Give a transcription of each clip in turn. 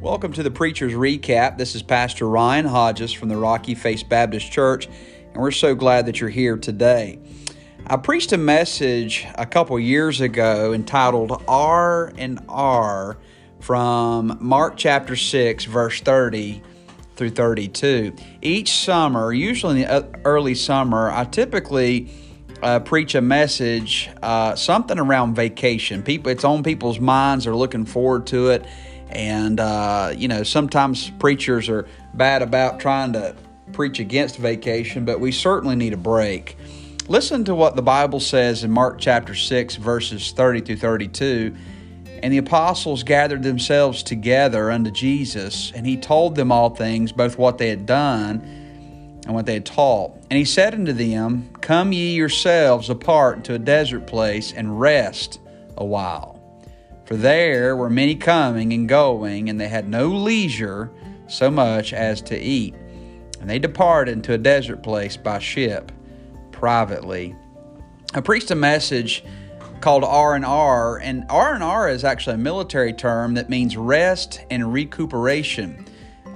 Welcome to the Preacher's Recap. This is Pastor Ryan Hodges from the Rocky Face Baptist Church, and we're so glad that you're here today. I preached a message a couple years ago entitled R and R from Mark chapter 6, verse 30 through 32. Each summer, usually in the early summer, I typically uh, preach a message, uh, something around vacation. People, it's on people's minds. They're looking forward to it, and uh, you know, sometimes preachers are bad about trying to preach against vacation, but we certainly need a break. Listen to what the Bible says in Mark chapter 6, verses 30 through 32. And the apostles gathered themselves together unto Jesus, and he told them all things, both what they had done and what they had taught. And he said unto them, Come ye yourselves apart into a desert place and rest a while. For there were many coming and going, and they had no leisure so much as to eat. And they departed into a desert place by ship privately. I preached a message called R&R, and R&R is actually a military term that means rest and recuperation.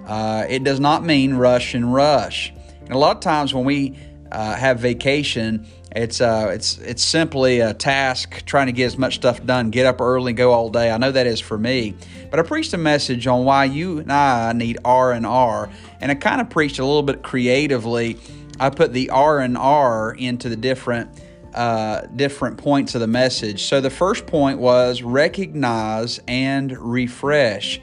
Uh, it does not mean rush and rush. And a lot of times when we uh, have vacation, it's uh, it's it's simply a task trying to get as much stuff done. Get up early and go all day. I know that is for me. But I preached a message on why you and I need R and R, and I kind of preached a little bit creatively. I put the R and R into the different uh, different points of the message. So the first point was recognize and refresh.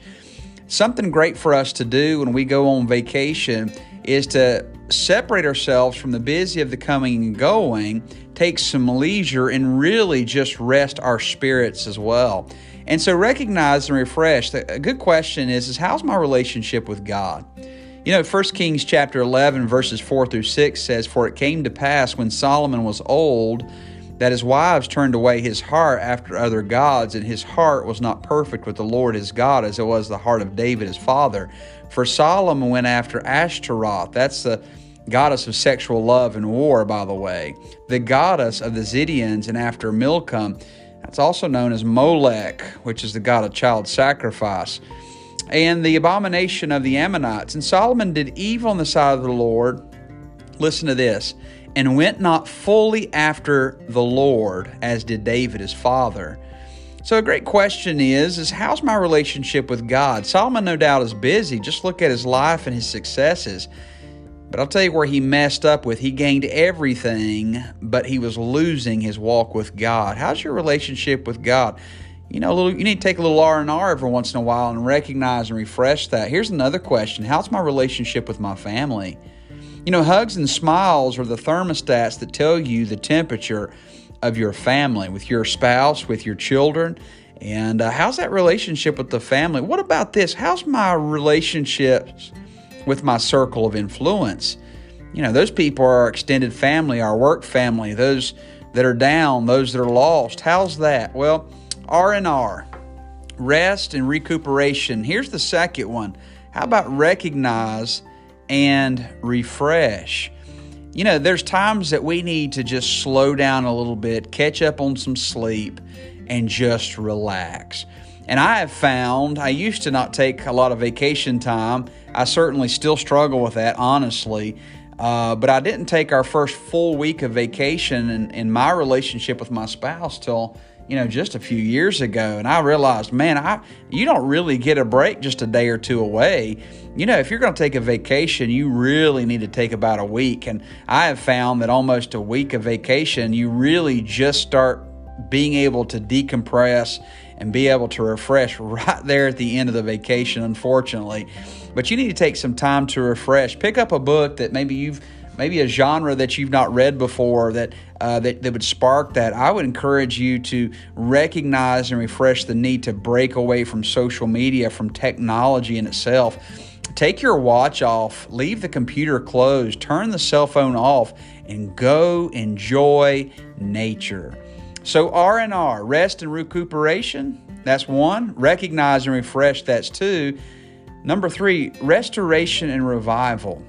Something great for us to do when we go on vacation is to separate ourselves from the busy of the coming and going, take some leisure, and really just rest our spirits as well. And so recognize and refresh. A good question is, is how's my relationship with God? You know, 1 Kings chapter 11, verses 4 through 6 says, For it came to pass when Solomon was old that his wives turned away his heart after other gods, and his heart was not perfect with the Lord his God as it was the heart of David his father. For Solomon went after Ashtaroth. That's the goddess of sexual love and war, by the way. The goddess of the Zidonians, and after Milcom. That's also known as Molech, which is the god of child sacrifice and the abomination of the Ammonites. And Solomon did evil in the sight of the Lord. Listen to this. And went not fully after the Lord as did David his father. So a great question is is how's my relationship with God? Solomon no doubt is busy. Just look at his life and his successes. But I'll tell you where he messed up with. He gained everything, but he was losing his walk with God. How's your relationship with God? you know, little, you need to take a little R and R every once in a while and recognize and refresh that. Here's another question: How's my relationship with my family? You know, hugs and smiles are the thermostats that tell you the temperature of your family, with your spouse, with your children. And uh, how's that relationship with the family? What about this? How's my relationships with my circle of influence? You know, those people are our extended family, our work family, those that are down, those that are lost. How's that? Well, R&R, rest and recuperation. Here's the second one. How about recognize and refresh? You know, there's times that we need to just slow down a little bit, catch up on some sleep, and just relax. And I have found I used to not take a lot of vacation time. I certainly still struggle with that, honestly. Uh, but I didn't take our first full week of vacation in, in my relationship with my spouse till you know, just a few years ago, and I realized, man, I you don't really get a break just a day or two away. You know, if you're going to take a vacation, you really need to take about a week. And I have found that almost a week of vacation, you really just start being able to decompress and be able to refresh right there at the end of the vacation, unfortunately. But you need to take some time to refresh. Pick up a book that maybe you've maybe a genre that you've not read before that, uh, that, that would spark that, I would encourage you to recognize and refresh the need to break away from social media, from technology in itself. Take your watch off, leave the computer closed, turn the cell phone off, and go enjoy nature. So R&R, rest and recuperation, that's one. Recognize and refresh, that's two. Number three, restoration and revival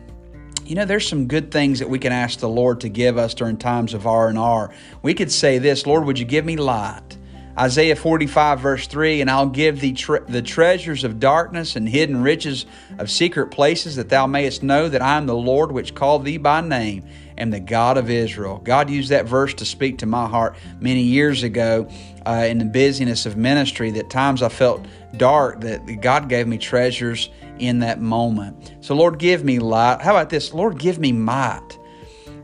you know there's some good things that we can ask the lord to give us during times of r&r we could say this lord would you give me light Isaiah 45, verse 3 And I'll give thee tre- the treasures of darkness and hidden riches of secret places, that thou mayest know that I am the Lord which called thee by name, and the God of Israel. God used that verse to speak to my heart many years ago uh, in the busyness of ministry, that times I felt dark, that God gave me treasures in that moment. So, Lord, give me light. How about this? Lord, give me might.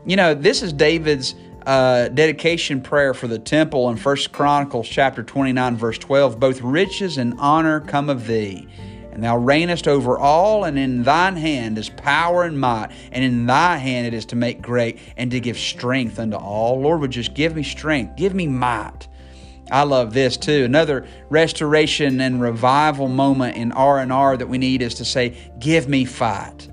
You know, this is David's uh, dedication prayer for the temple in First Chronicles chapter 29, verse 12. Both riches and honor come of thee, and thou reignest over all, and in thine hand is power and might, and in thy hand it is to make great and to give strength unto all. Lord, would just give me strength, give me might. I love this too. Another restoration and revival moment in R&R that we need is to say, "Give me fight."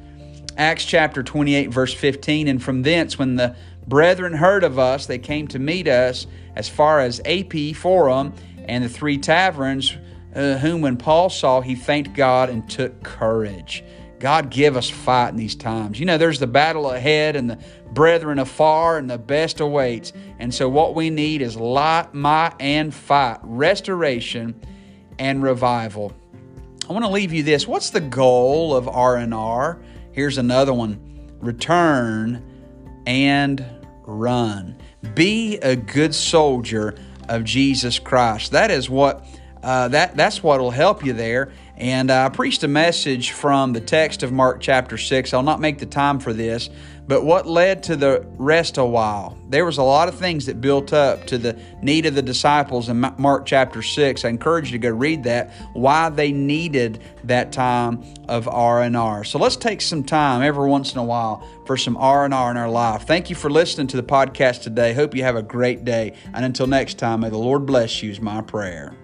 Acts chapter 28 verse 15 and from thence when the brethren heard of us, they came to meet us as far as Appii Forum and the three taverns, uh, whom when Paul saw, he thanked God and took courage. God give us fight in these times. You know, there's the battle ahead and the brethren afar and the best awaits. And so what we need is light, might, and fight, restoration and revival. I want to leave you this. What's the goal of R&R? Here's another one. Return and run. Be a good soldier of Jesus Christ. That is what uh, that that's what will help you there. And I preached a message from the text of Mark chapter six. I'll not make the time for this, but what led to the rest a while? There was a lot of things that built up to the need of the disciples in Mark chapter 6. I encourage you to go read that, why they needed that time of R&R. So let's take some time every once in a while for some R&R in our life. Thank you for listening to the podcast today. Hope you have a great day. And until next time, may the Lord bless you is my prayer.